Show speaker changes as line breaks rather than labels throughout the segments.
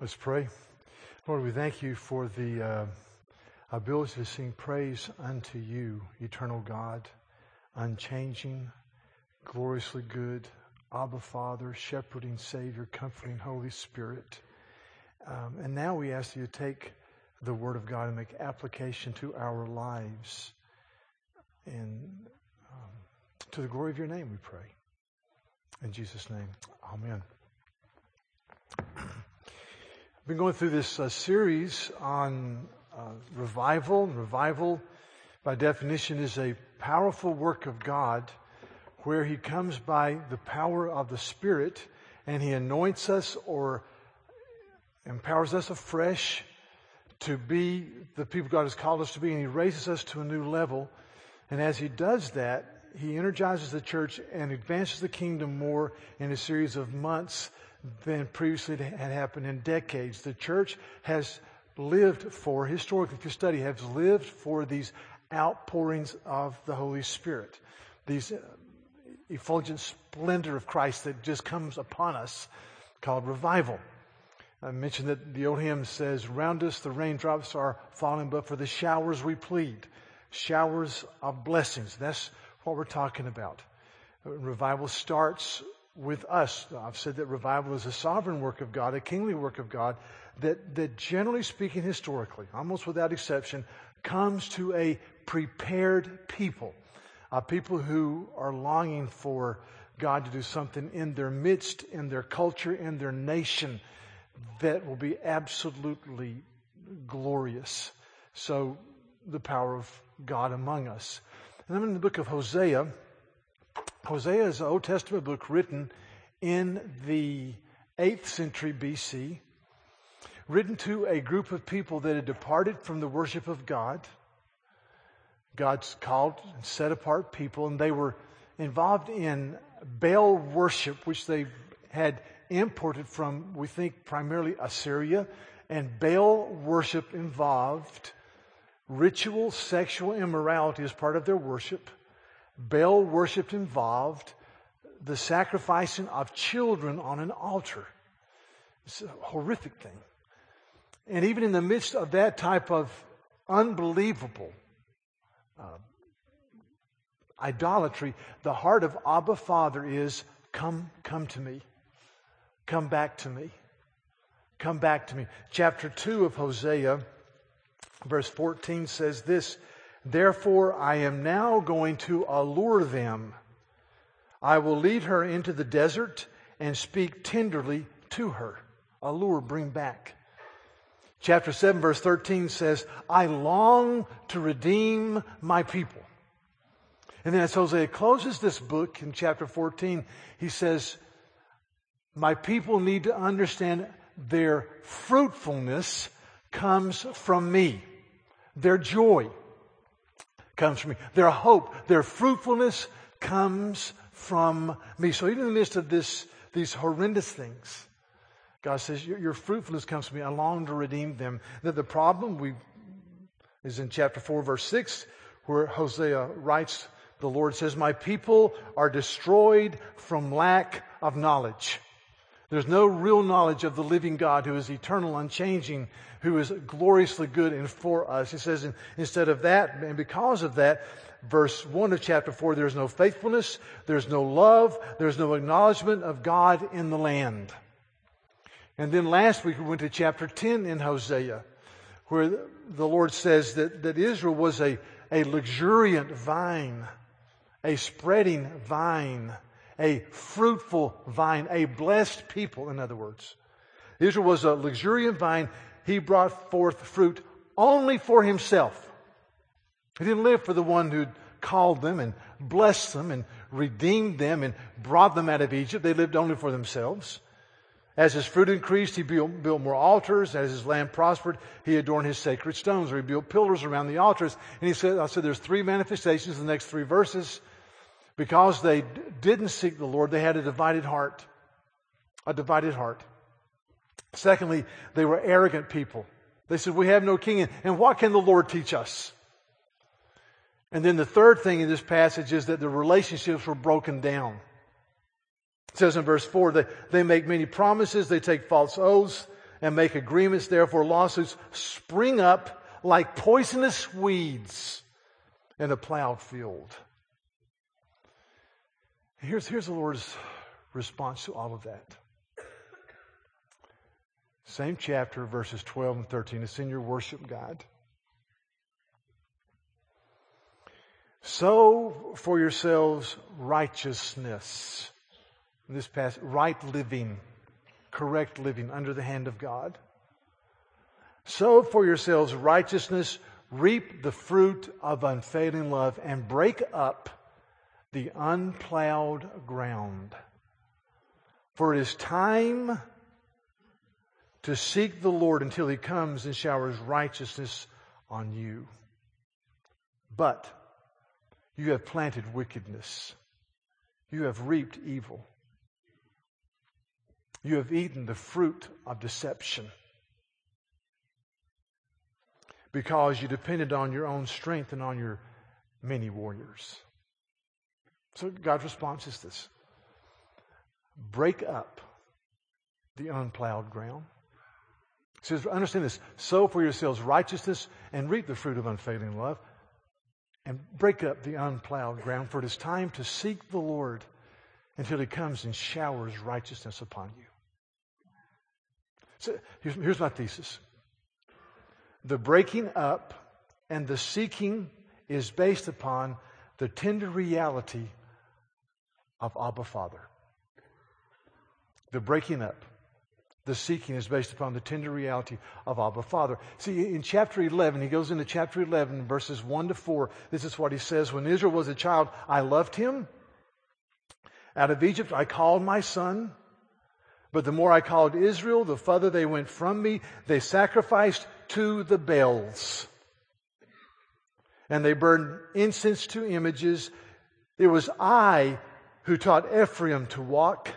Let's pray. Lord, we thank you for the uh, ability to sing praise unto you, eternal God, unchanging, gloriously good, Abba Father, shepherding Savior, comforting Holy Spirit. Um, and now we ask you to take the Word of God and make application to our lives. And um, to the glory of your name, we pray. In Jesus' name, amen been going through this uh, series on uh, revival. Revival, by definition, is a powerful work of God where He comes by the power of the Spirit and He anoints us or empowers us afresh to be the people God has called us to be, and He raises us to a new level. And as He does that, He energizes the church and advances the kingdom more in a series of months than previously had happened in decades. The church has lived for, historically, if you study, has lived for these outpourings of the Holy Spirit, these uh, effulgent splendor of Christ that just comes upon us called revival. I mentioned that the old hymn says, Round us the raindrops are falling, but for the showers we plead. Showers of blessings. That's what we're talking about. Revival starts with us. I've said that revival is a sovereign work of God, a kingly work of God, that, that generally speaking, historically, almost without exception, comes to a prepared people, a people who are longing for God to do something in their midst, in their culture, in their nation that will be absolutely glorious. So, the power of God among us. And I'm in the book of Hosea. Hosea is an Old Testament book written in the 8th century BC, written to a group of people that had departed from the worship of God. God's called and set apart people, and they were involved in Baal worship, which they had imported from, we think, primarily Assyria. And Baal worship involved ritual sexual immorality as part of their worship. Baal worship involved the sacrificing of children on an altar. It's a horrific thing. And even in the midst of that type of unbelievable uh, idolatry, the heart of Abba Father is come, come to me. Come back to me. Come back to me. Chapter 2 of Hosea, verse 14 says this Therefore, I am now going to allure them. I will lead her into the desert and speak tenderly to her. Allure, bring back. Chapter 7, verse 13 says, I long to redeem my people. And then as Hosea closes this book in chapter 14, he says, My people need to understand their fruitfulness comes from me. Their joy comes from me. Their hope, their fruitfulness comes from me. So even in the midst of this, these horrendous things, God says, your, your fruitfulness comes from me. I long to redeem them. That the problem we, is in chapter 4, verse 6, where Hosea writes, the Lord says, My people are destroyed from lack of knowledge. There's no real knowledge of the living God who is eternal, unchanging, who is gloriously good and for us. He says, instead of that, and because of that, verse 1 of chapter 4, there's no faithfulness, there's no love, there's no acknowledgement of God in the land. And then last week we went to chapter 10 in Hosea, where the Lord says that, that Israel was a, a luxuriant vine, a spreading vine a fruitful vine, a blessed people, in other words. Israel was a luxuriant vine. He brought forth fruit only for himself. He didn't live for the one who called them and blessed them and redeemed them and brought them out of Egypt. They lived only for themselves. As his fruit increased, he built, built, more altars. As his land prospered, he adorned his sacred stones, or he built pillars around the altars. And he said, I said, there's three manifestations in the next three verses. Because they didn't seek the Lord, they had a divided heart. A divided heart. Secondly, they were arrogant people. They said, We have no king, and what can the Lord teach us? And then the third thing in this passage is that the relationships were broken down. It says in verse 4 that they make many promises, they take false oaths, and make agreements. Therefore, lawsuits spring up like poisonous weeds in a plowed field. Here's, here's the Lord's response to all of that. Same chapter, verses 12 and 13. It's in your worship guide. Sow for yourselves righteousness. This passage, right living, correct living under the hand of God. Sow for yourselves righteousness, reap the fruit of unfailing love, and break up the unplowed ground. For it is time to seek the Lord until he comes and showers righteousness on you. But you have planted wickedness. You have reaped evil. You have eaten the fruit of deception because you depended on your own strength and on your many warriors. So God's response is this break up the unplowed ground. He says, understand this sow for yourselves righteousness and reap the fruit of unfailing love, and break up the unplowed ground, for it is time to seek the Lord until he comes and showers righteousness upon you. So here's, here's my thesis the breaking up and the seeking is based upon the tender reality of Abba Father. The breaking up, the seeking is based upon the tender reality of Abba Father. See, in chapter 11, he goes into chapter 11, verses 1 to 4. This is what he says When Israel was a child, I loved him. Out of Egypt, I called my son. But the more I called Israel, the further they went from me. They sacrificed to the Baals. And they burned incense to images. It was I who taught Ephraim to walk,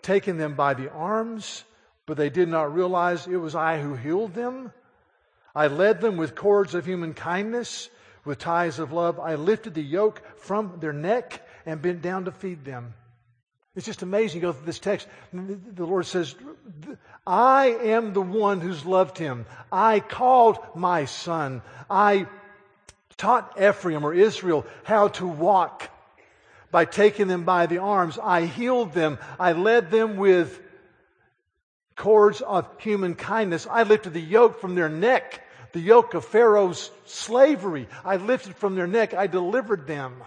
taking them by the arms, but they did not realize it was I who healed them. I led them with cords of human kindness, with ties of love. I lifted the yoke from their neck and bent down to feed them. It's just amazing. You go through this text. The Lord says, I am the one who's loved him. I called my son. I taught Ephraim or Israel how to walk by taking them by the arms. I healed them. I led them with cords of human kindness. I lifted the yoke from their neck, the yoke of Pharaoh's slavery. I lifted from their neck. I delivered them.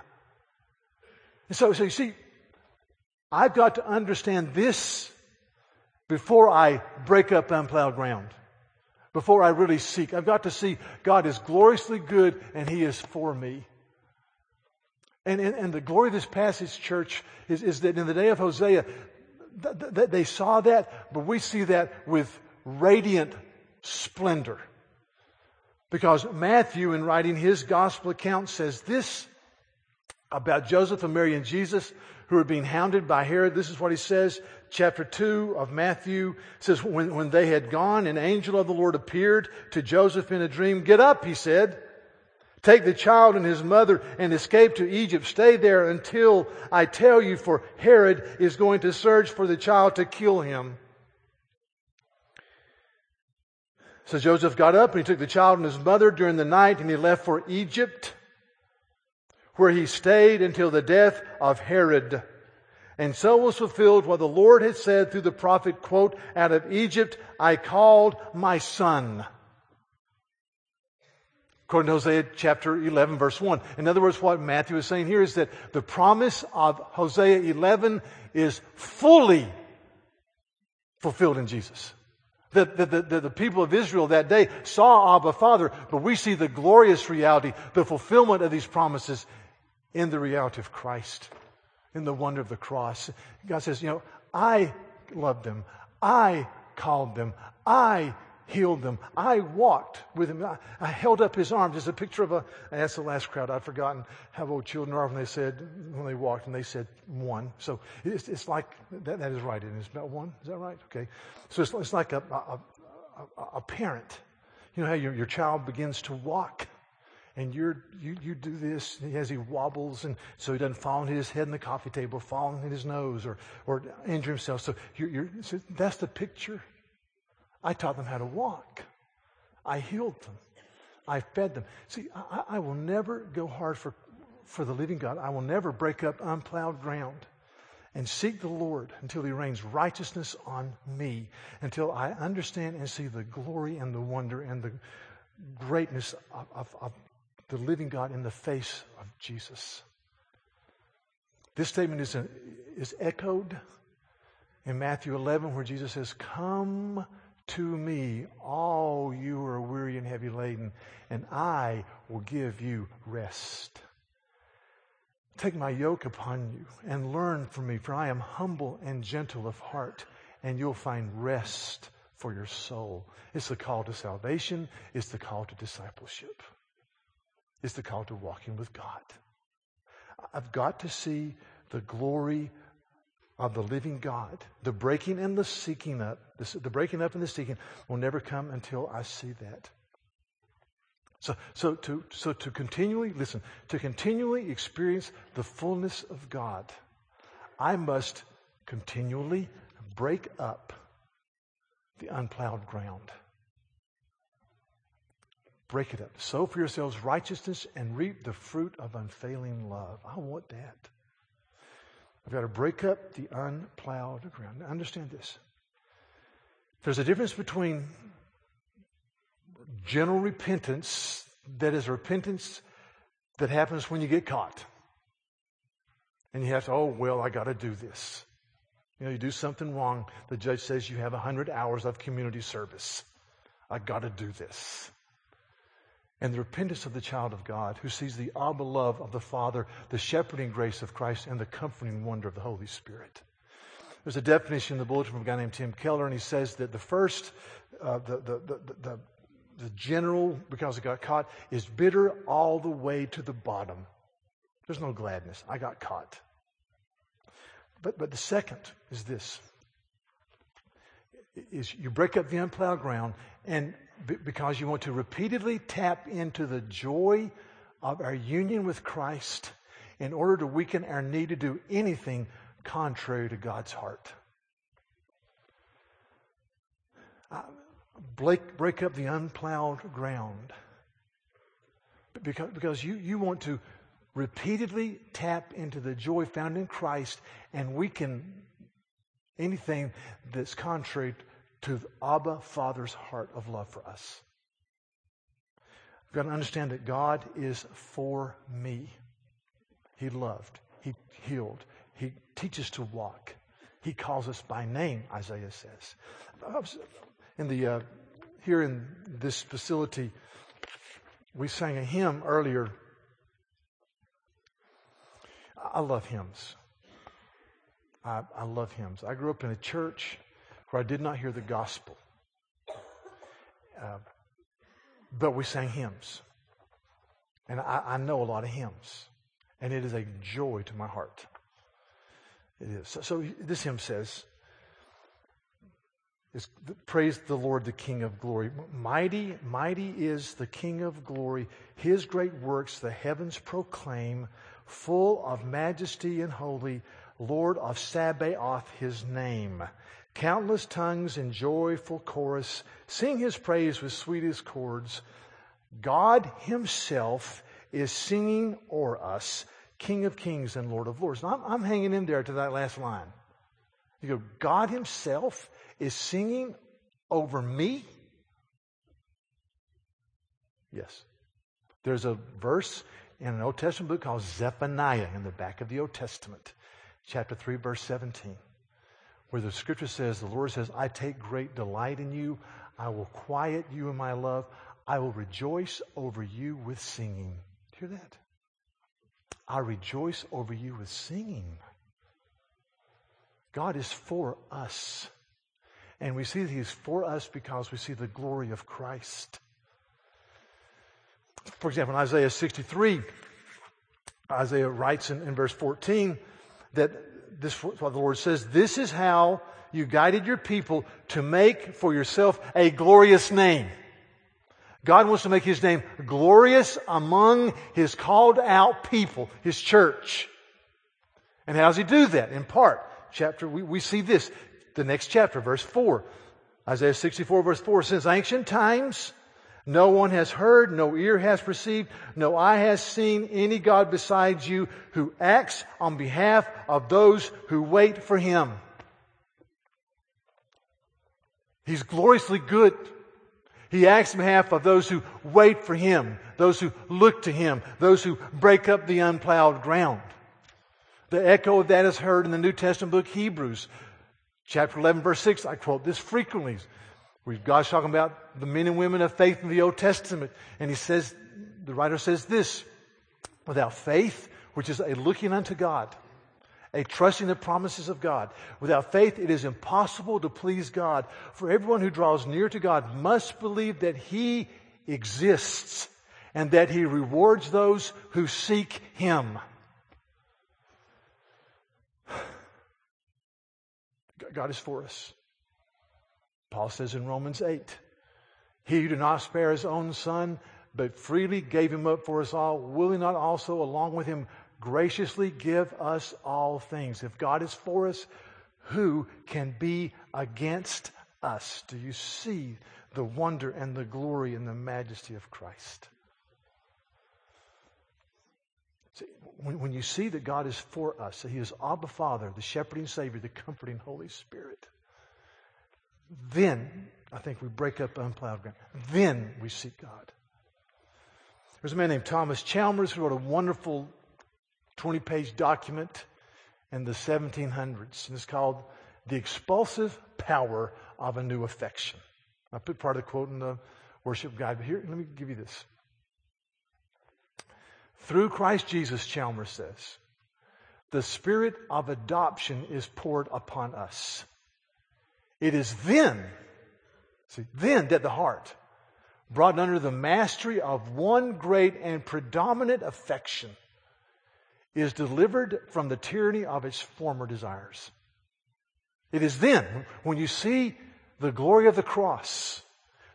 And so, so you see, I've got to understand this before I break up unplowed ground. Before I really seek. I've got to see God is gloriously good and He is for me. And, and, and the glory of this passage, church, is, is that in the day of Hosea, th- th- they saw that, but we see that with radiant splendor. Because Matthew, in writing his gospel account, says this about Joseph and Mary and Jesus, who are being hounded by Herod. This is what he says. Chapter 2 of Matthew says, when, when they had gone, an angel of the Lord appeared to Joseph in a dream. Get up, he said. Take the child and his mother and escape to Egypt. Stay there until I tell you, for Herod is going to search for the child to kill him. So Joseph got up and he took the child and his mother during the night and he left for Egypt, where he stayed until the death of Herod. And so was fulfilled what the Lord had said through the prophet, quote, out of Egypt I called my son. According to Hosea chapter 11 verse 1. In other words, what Matthew is saying here is that the promise of Hosea 11 is fully fulfilled in Jesus. The, the, the, the, people of Israel that day saw Abba Father, but we see the glorious reality, the fulfillment of these promises in the reality of Christ, in the wonder of the cross. God says, you know, I loved them. I called them. I healed them. I walked with him. I, I held up his arms. There's a picture of a, that's the last crowd. I'd forgotten how old children are when they said, when they walked and they said one. So it's, it's like, that, that is right. It is about one. Is that right? Okay. So it's, it's like a, a, a, a parent. You know how your, your child begins to walk and you're, you, you do this as he wobbles, and so he doesn't fall on his head in the coffee table, fall on his nose, or, or injure himself. So, you're, you're, so that's the picture I taught them how to walk. I healed them. I fed them. See, I, I, will never go hard for, for the living God. I will never break up unplowed ground and seek the Lord until He rains righteousness on me, until I understand and see the glory and the wonder and the greatness of, of, of the living God in the face of Jesus. This statement is, is echoed in Matthew 11, where Jesus says, Come to me, all you are weary and heavy laden, and I will give you rest. Take my yoke upon you and learn from me, for I am humble and gentle of heart, and you'll find rest for your soul. It's the call to salvation, it's the call to discipleship, it's the call to walking with God. I've got to see the glory of the living God. The breaking and the seeking up, the breaking up and the seeking will never come until I see that. So, so to, so to continually, listen, to continually experience the fullness of God, I must continually break up the unplowed ground. Break it up. Sow for yourselves righteousness and reap the fruit of unfailing love. I want that. I've got to break up the unplowed ground. Now understand this. There's a difference between general repentance, that is repentance that happens when you get caught. And you have to, oh, well, I got to do this. You know, you do something wrong, the judge says you have 100 hours of community service. I got to do this and the repentance of the child of God who sees the Abba love of the Father, the shepherding grace of Christ, and the comforting wonder of the Holy Spirit. There's a definition in the bulletin from a guy named Tim Keller, and he says that the first, uh, the, the, the, the, the general, because it got caught, is bitter all the way to the bottom. There's no gladness. I got caught. But, but the second is this is you break up the unplowed ground and because you want to repeatedly tap into the joy of our union with Christ in order to weaken our need to do anything contrary to God's heart. Uh, break, break up the unplowed ground. Because, because you, you want to repeatedly tap into the joy found in Christ and weaken anything that's contrary to Abba Father's heart of love for us. We've got to understand that God is for me. He loved. He healed. He teaches to walk. He calls us by name, Isaiah says. In the, uh, here in this facility, we sang a hymn earlier. I love hymns. I, I love hymns. I grew up in a church where I did not hear the gospel. Uh, but we sang hymns. And I, I, know a lot of hymns. And it is a joy to my heart. It is. So, so this hymn says, is, Praise the Lord, the King of glory. Mighty, mighty is the King of glory. His great works the heavens proclaim, full of majesty and holy. Lord of Sabaoth, his name. Countless tongues in joyful chorus sing his praise with sweetest chords. God himself is singing o'er us, King of kings and Lord of lords. I'm, I'm hanging in there to that last line. You go, God himself is singing over me? Yes. There's a verse in an Old Testament book called Zephaniah in the back of the Old Testament, chapter 3, verse 17 where the scripture says, the Lord says, I take great delight in you. I will quiet you in my love. I will rejoice over you with singing. Hear that? I rejoice over you with singing. God is for us. And we see that He's for us because we see the glory of Christ. For example, in Isaiah 63, Isaiah writes in, in verse 14 that this what the Lord says. This is how you guided your people to make for yourself a glorious name. God wants to make His name glorious among His called out people, His church. And how does He do that? In part, chapter, we, we see this, the next chapter, verse 4. Isaiah 64 verse 4 Since ancient times, no one has heard, no ear has perceived, no eye has seen any God besides you who acts on behalf of those who wait for Him. He's gloriously good. He acts on behalf of those who wait for Him, those who look to Him, those who break up the unplowed ground. The echo of that is heard in the New Testament book Hebrews, chapter 11, verse 6. I quote this frequently. God's talking about the men and women of faith in the Old Testament. And he says, the writer says this, without faith, which is a looking unto God, a trusting the promises of God. Without faith, it is impossible to please God. For everyone who draws near to God must believe that He exists and that He rewards those who seek Him. God is for us. Paul says in Romans 8, He who did not spare His own Son, but freely gave Him up for us all, will He not also, along with Him, graciously give us all things. If God is for us, who can be against us? Do you see the wonder and the glory and the majesty of Christ? When, when you see that God is for us, that He is Abba Father, the shepherding Savior, the comforting Holy Spirit, then I think we break up unplowed ground. Then we seek God. There's a man named Thomas Chalmers who wrote a wonderful 20 page document in the 1700s. And it's called The Expulsive Power of a New Affection. I put part of the quote in the worship guide, but here, let me give you this. Through Christ Jesus, Chalmers says, the spirit of adoption is poured upon us. It is then, see, then that the heart, brought under the mastery of one great and predominant affection, is delivered from the tyranny of its former desires. It is then, when you see the glory of the cross,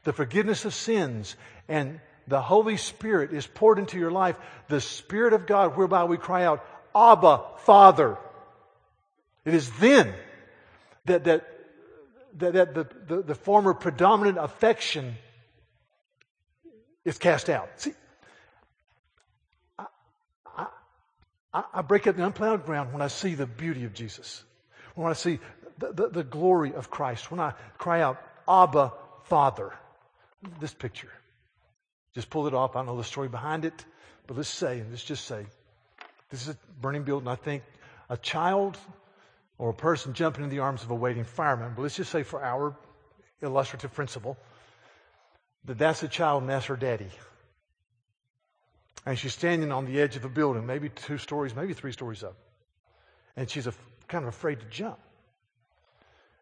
the forgiveness of sins, and the Holy Spirit is poured into your life, the Spirit of God, whereby we cry out, Abba, Father. It is then that, that, that, that the, the, the former predominant affection is cast out. See, I, I break up the unplowed ground when I see the beauty of Jesus, when I see the, the, the glory of Christ, when I cry out, Abba, Father. This picture. Just pull it off. I know the story behind it, but let's say, let's just say, this is a burning building. I think a child or a person jumping in the arms of a waiting fireman. But let's just say, for our illustrative principle, that that's a child and that's her daddy. And she's standing on the edge of a building, maybe two stories, maybe three stories up. And she's a, kind of afraid to jump.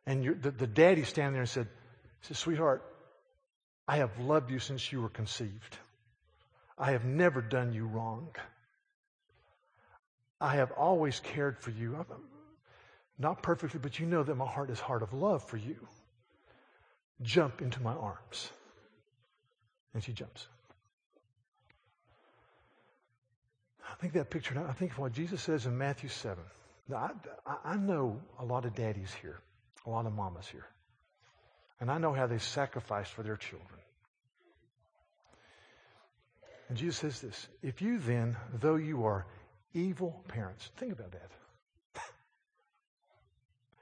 And the, the daddy standing there and said, said, Sweetheart, I have loved you since you were conceived. I have never done you wrong. I have always cared for you. Not perfectly, but you know that my heart is heart of love for you. Jump into my arms. And she jumps. I think that picture, I think of what Jesus says in Matthew 7. Now, I, I know a lot of daddies here, a lot of mamas here. And I know how they sacrifice for their children. And Jesus says this If you then, though you are evil parents, think about that.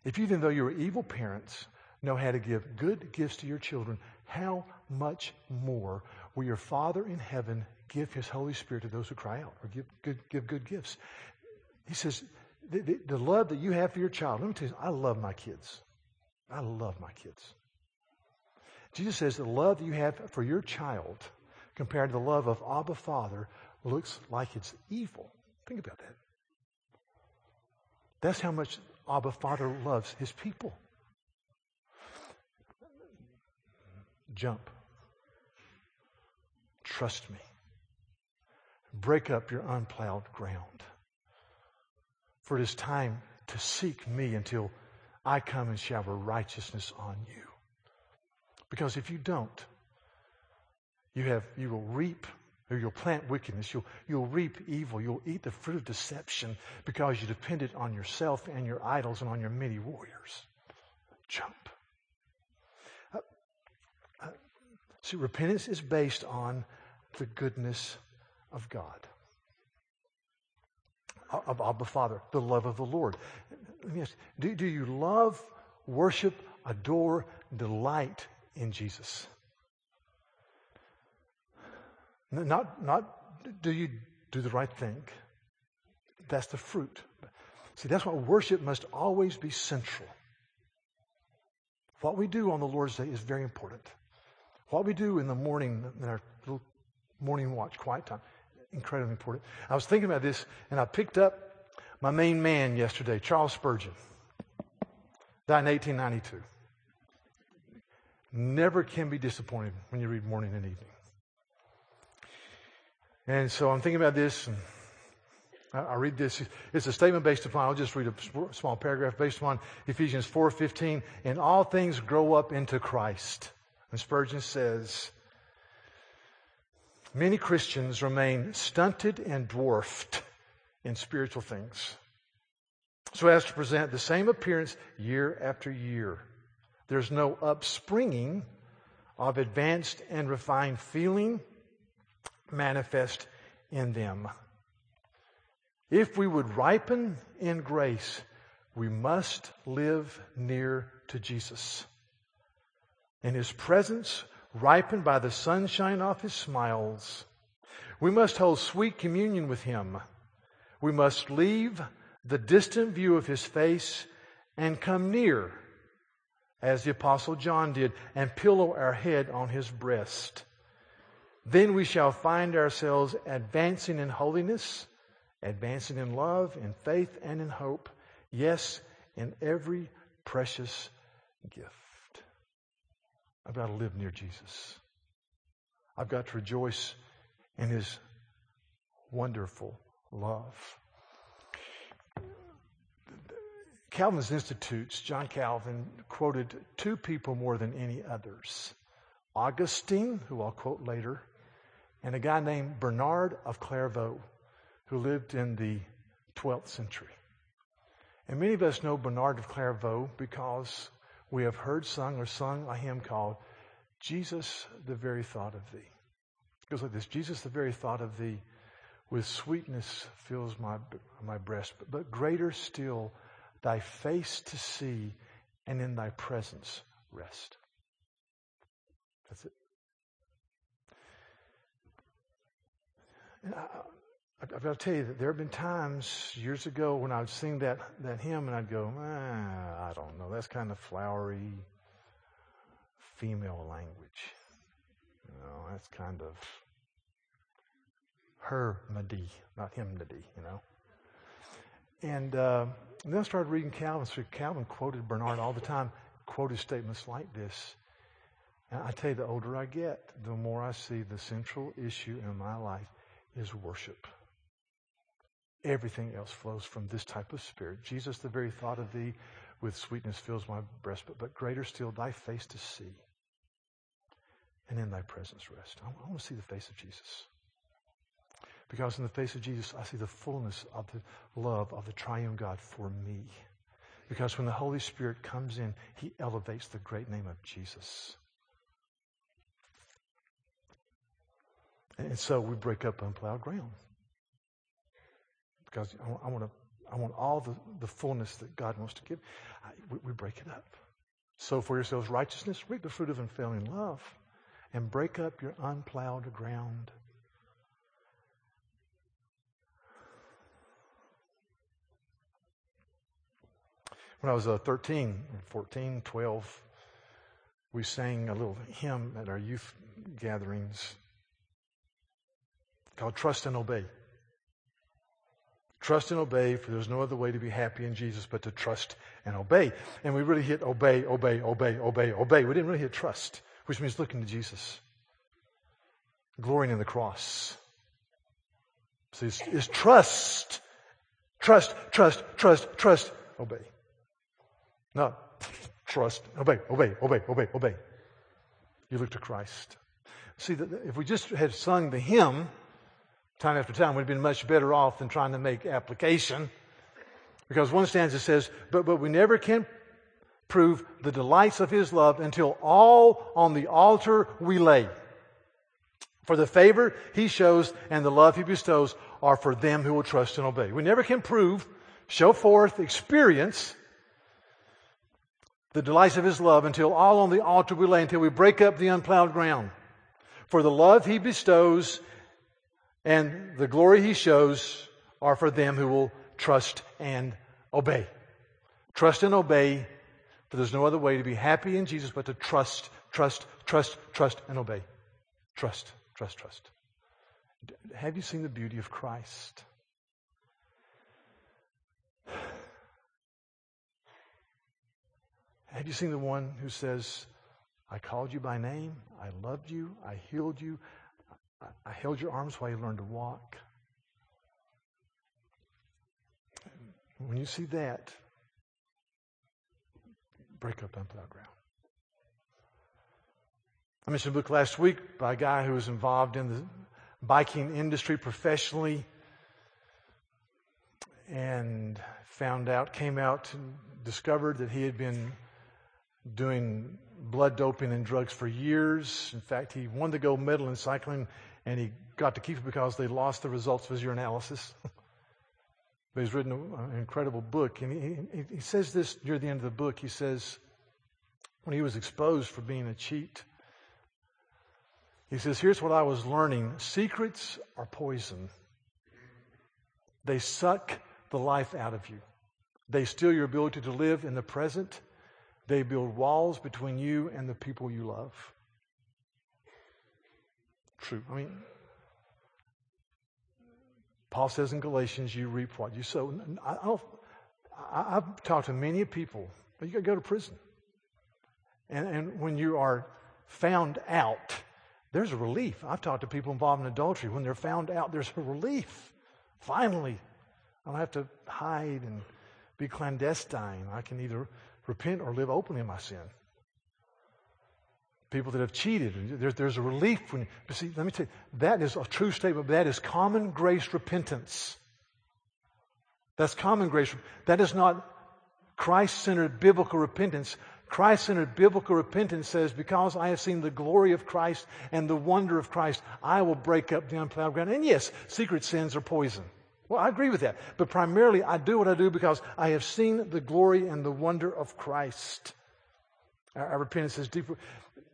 If then, though you evil parents, know how to give good gifts to your children, how much more will your Father in heaven give His Holy Spirit to those who cry out or give good, give good gifts? He says, the, the, the love that you have for your child, let me tell you, I love my kids. I love my kids. Jesus says the love that you have for your child compared to the love of Abba Father looks like it's evil. Think about that. That's how much Abba Father loves his people. Jump. Trust me. Break up your unplowed ground. For it is time to seek me until I come and shower righteousness on you. Because if you don't, you have you will reap or you'll plant wickedness, you'll, you'll reap evil, you'll eat the fruit of deception because you depended on yourself and your idols and on your many warriors. Jump. Uh, uh, see, repentance is based on the goodness of God. Of Abba Father, the love of the Lord. Let me ask, do, do you love, worship, adore, delight in Jesus? Not, not do you do the right thing. That's the fruit. See, that's why worship must always be central. What we do on the Lord's Day is very important. What we do in the morning, in our little morning watch, quiet time, incredibly important. I was thinking about this, and I picked up my main man yesterday, Charles Spurgeon, died in 1892. Never can be disappointed when you read morning and evening. And so I'm thinking about this, and I, read this. It's a statement based upon, I'll just read a small paragraph based upon Ephesians 4.15, and all things grow up into Christ. And Spurgeon says, many Christians remain stunted and dwarfed in spiritual things so as to present the same appearance year after year. There's no upspringing of advanced and refined feeling manifest in them. If we would ripen in grace, we must live near to Jesus. In His presence, ripened by the sunshine of His smiles, we must hold sweet communion with Him. We must leave the distant view of His face and come near, as the Apostle John did, and pillow our head on His breast. Then we shall find ourselves advancing in holiness, advancing in love, in faith, and in hope. Yes, in every precious gift. I've got to live near Jesus. I've got to rejoice in his wonderful love. Calvin's Institutes, John Calvin quoted two people more than any others Augustine, who I'll quote later, and a guy named Bernard of Clairvaux, who lived in the 12th century. And many of us know Bernard of Clairvaux because we have heard sung or sung a hymn called Jesus, the very thought of thee. It goes like this Jesus, the very thought of thee, with sweetness fills my, my breast, but, but greater still, thy face to see, and in thy presence rest. That's it. And I, I've got to tell you that there have been times years ago when I would sing that, that hymn and I'd go, ah, I don't know, that's kind of flowery female language. You know, that's kind of hermedy, not hymnody, you know. And, uh, and then I started reading Calvin. So Calvin quoted Bernard all the time, quoted statements like this. And I tell you, the older I get, the more I see the central issue in my life is worship. Everything else flows from this type of spirit. Jesus, the very thought of thee with sweetness fills my breast, but, but greater still, thy face to see. And in thy presence rest. I, I want to see the face of Jesus. Because in the face of Jesus, I see the fullness of the love of the triune God for me. Because when the Holy Spirit comes in, he elevates the great name of Jesus. And so we break up unplowed ground. Because I want, to, I want all the, the fullness that God wants to give. I, we, we break it up. Sow for yourselves righteousness, reap the fruit of unfailing love, and break up your unplowed ground. When I was uh, 13, 14, 12, we sang a little hymn at our youth gatherings called Trust and Obey. Trust and obey, for there's no other way to be happy in Jesus but to trust and obey. And we really hit obey, obey, obey, obey, obey. We didn't really hit trust, which means looking to Jesus, glorying in the cross. So it's, it's trust, trust, trust, trust, trust, obey. Not trust, obey, obey, obey, obey, obey. You look to Christ. See, if we just had sung the hymn, time after time, we'd been much better off than trying to make application. Because one stanza says, but, but we never can prove the delights of his love until all on the altar we lay. For the favor he shows and the love he bestows are for them who will trust and obey. We never can prove, show forth, experience the delights of his love until all on the altar we lay, until we break up the unplowed ground. For the love he bestows and the glory he shows are for them who will trust and obey. Trust and obey, for there's no other way to be happy in Jesus but to trust, trust, trust, trust, and obey. Trust, trust, trust. Have you seen the beauty of Christ? Have you seen the one who says, I called you by name, I loved you, I healed you, I held your arms while you learned to walk? When you see that, break up unplowed ground. I mentioned a book last week by a guy who was involved in the biking industry professionally and found out, came out discovered that he had been doing blood doping and drugs for years. In fact, he won the gold medal in cycling and he got to keep it because they lost the results of his urinalysis. but he's written an incredible book. And he, he, he says this near the end of the book. He says, when he was exposed for being a cheat, he says, Here's what I was learning secrets are poison. They suck the life out of you, they steal your ability to live in the present they build walls between you and the people you love. True. I mean, Paul says in Galatians, you reap what you sow. I, have talked to many people, but you got to go to prison. And, and when you are found out, there's a relief. I've talked to people involved in adultery. When they're found out, there's a relief. Finally, I don't have to hide and be clandestine. I can either repent or live openly in my sin. People that have cheated, there's, there's a relief when you, see, let me tell you, that is a true statement, that is common grace repentance. That's common grace. That is not Christ centered biblical repentance. Christ centered biblical repentance says, Because I have seen the glory of Christ and the wonder of Christ, I will break up the unplowed ground. And yes, secret sins are poison. Well, I agree with that. But primarily, I do what I do because I have seen the glory and the wonder of Christ. Our, our repentance is deeper.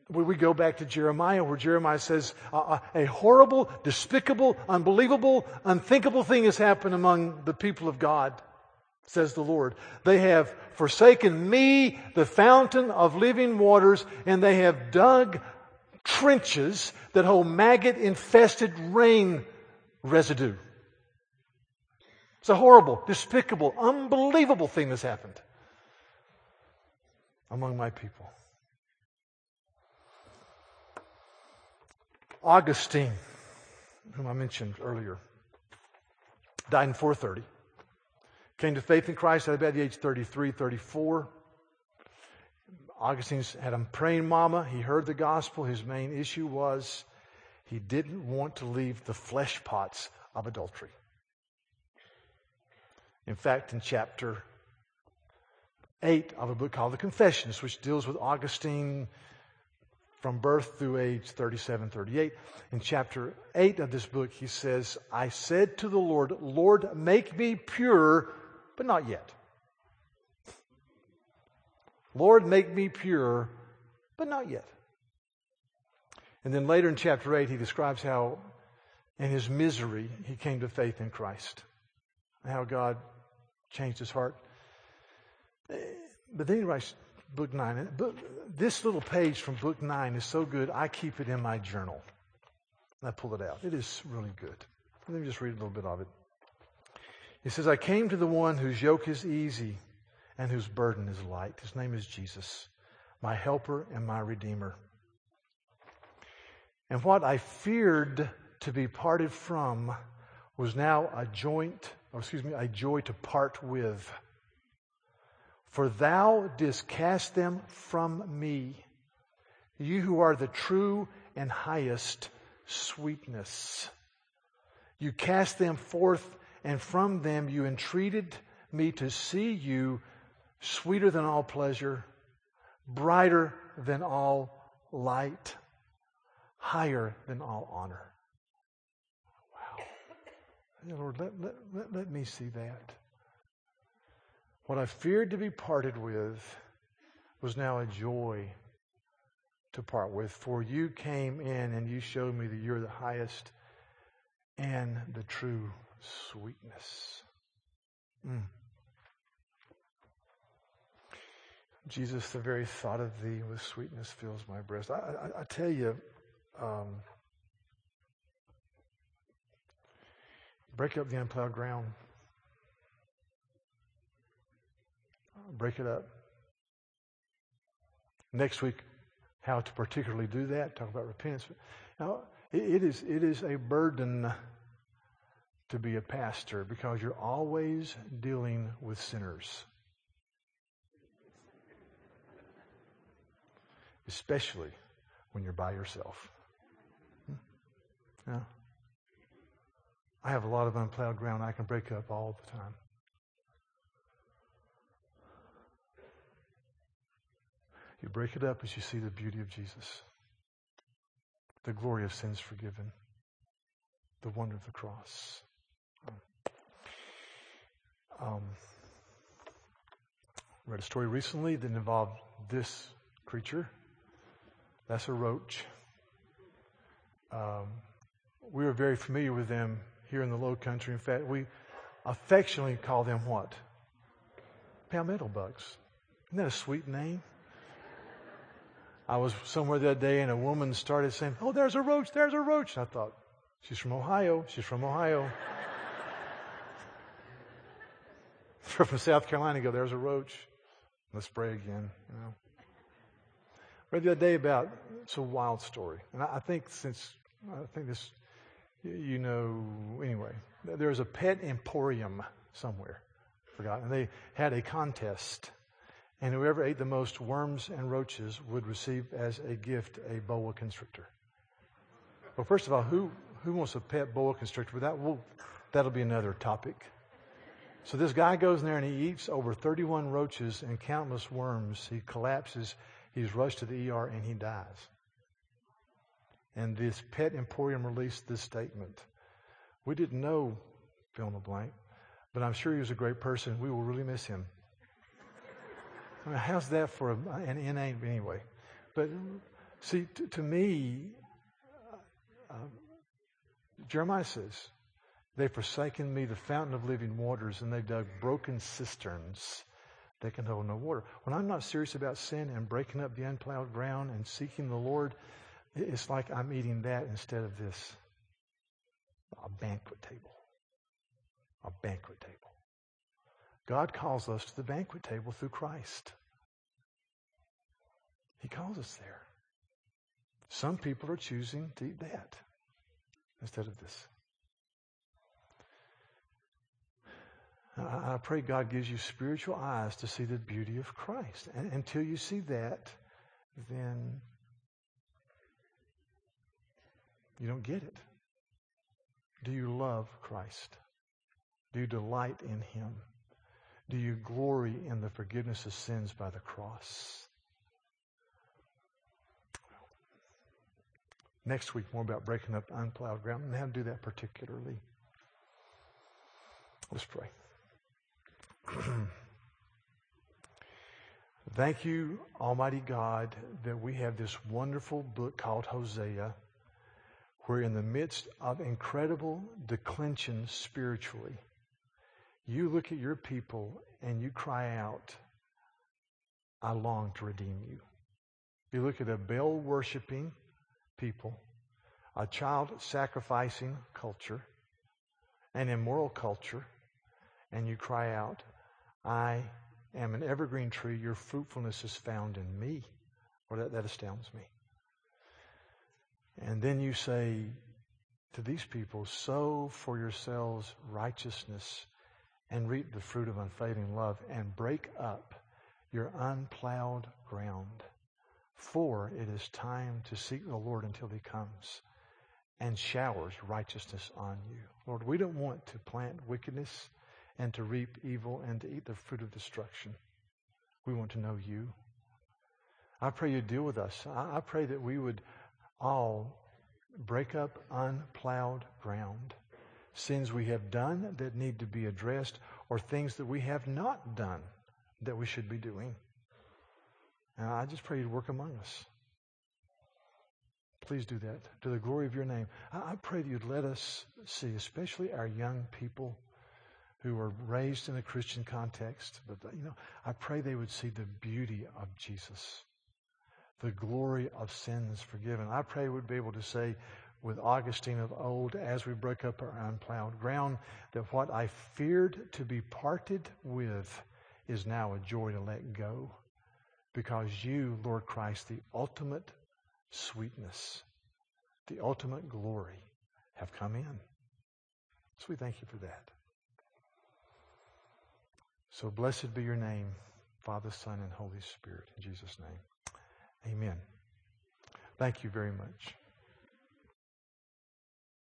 We go back to Jeremiah, where Jeremiah says, A horrible, despicable, unbelievable, unthinkable thing has happened among the people of God, says the Lord. They have forsaken me, the fountain of living waters, and they have dug trenches that hold maggot infested rain residue. It's a horrible, despicable, unbelievable thing that's happened among my people. Augustine, whom I mentioned earlier, died in 430. Came to faith in Christ at about the age 33, 34. Augustine had a praying mama. He heard the gospel. His main issue was he didn't want to leave the flesh pots of adultery. In fact, in chapter 8 of a book called The Confessions, which deals with Augustine from birth through age 37, 38. In chapter 8 of this book, he says, I said to the Lord, Lord, make me pure, but not yet. Lord, make me pure, but not yet. And then later in chapter 8, he describes how in his misery he came to faith in Christ. And how God changed his heart. But then he writes book nine. Book, this little page from book nine is so good, I keep it in my journal. And I pull it out. It is really good. Let me just read a little bit of it. He says, I came to the one whose yoke is easy and whose burden is light. His name is Jesus, my helper and my redeemer. And what I feared to be parted from was now a joint or excuse me, a joy to part with. For thou didst cast them from me, you who are the true and highest sweetness. You cast them forth, and from them you entreated me to see you sweeter than all pleasure, brighter than all light, higher than all honor. Wow. Lord, let, let, let, me see that. What I feared to be parted with was now a joy to part with. For you came in and you showed me that you're the highest and the true sweetness. Mm. Jesus, the very thought of thee with sweetness fills my breast. I, I, I tell you, um, break up the unplowed ground. Break it up. Next week, how to particularly do that, talk about repentance. Now, it, is, it is a burden to be a pastor because you're always dealing with sinners. especially when you're by yourself. Hmm? Yeah. I have a lot of unplowed ground I can break up all the time. You break it up as you see the beauty of Jesus, the glory of sins forgiven, the wonder of the cross. Um, read a story recently that involved this creature that's a roach. Um, we are very familiar with them here in the low country. In fact, we affectionately call them what? Palmetto bugs. Isn't that a sweet name? I was somewhere that day and a woman started saying, Oh, there's a roach, there's a roach. I thought, She's from Ohio, she's from Ohio. from South Carolina, go, There's a roach. Let's pray again. You know read the other day about it's a wild story, and I, I think since I think this, you know, anyway, there's a pet emporium somewhere, forgotten. And they had a contest, and whoever ate the most worms and roaches would receive as a gift a boa constrictor. Well, first of all, who who wants a pet boa constrictor? That will that'll be another topic. So this guy goes in there and he eats over 31 roaches and countless worms. He collapses He's rushed to the ER and he dies. And this pet emporium released this statement. We didn't know fill in the blank, but I'm sure he was a great person. We will really miss him. How's that for a, an inane anyway? But see, to, to me, uh, Jeremiah says, They've forsaken me, the fountain of living waters, and they've dug broken cisterns they can hold no water. When I'm not serious about sin and breaking up the unplowed ground and seeking the Lord, it's like I'm eating that instead of this. A banquet table. A banquet table. God calls us to the banquet table through Christ. He calls us there. Some people are choosing to eat that instead of this. I pray God gives you spiritual eyes to see the beauty of Christ. And until you see that, then you don't get it. Do you love Christ? Do you delight in Him? Do you glory in the forgiveness of sins by the cross? Next week, more about breaking up unplowed ground and how to do that particularly. Let's pray. Thank you, Almighty God, that we have this wonderful book called Hosea, where in the midst of incredible declension spiritually, you look at your people and you cry out, I long to redeem you. You look at a Baal worshiping people, a child sacrificing culture, an immoral culture, and you cry out, I am an evergreen tree. Your fruitfulness is found in me. Or that, that astounds me. And then you say to these people, sow for yourselves righteousness and reap the fruit of unfading love and break up your unplowed ground. For it is time to seek the Lord until he comes and showers righteousness on you. Lord, we don't want to plant wickedness and to reap evil and to eat the fruit of destruction. We want to know you. I pray you deal with us. I pray that we would all break up unplowed ground. Sins we have done that need to be addressed, or things that we have not done that we should be doing. And I just pray you'd work among us. Please do that to the glory of your name. I, pray that you'd let us see, especially our young people who were raised in a Christian context, but you know, I pray they would see the beauty of Jesus, the glory of sins forgiven. I pray we'd be able to say with Augustine of old, as we broke up our unplowed ground, that what I feared to be parted with is now a joy to let go. Because you, Lord Christ, the ultimate sweetness, the ultimate glory, have come in. So we thank you for that. So blessed be your name, Father, Son, and Holy Spirit. In Jesus' name. Amen. Thank you very much.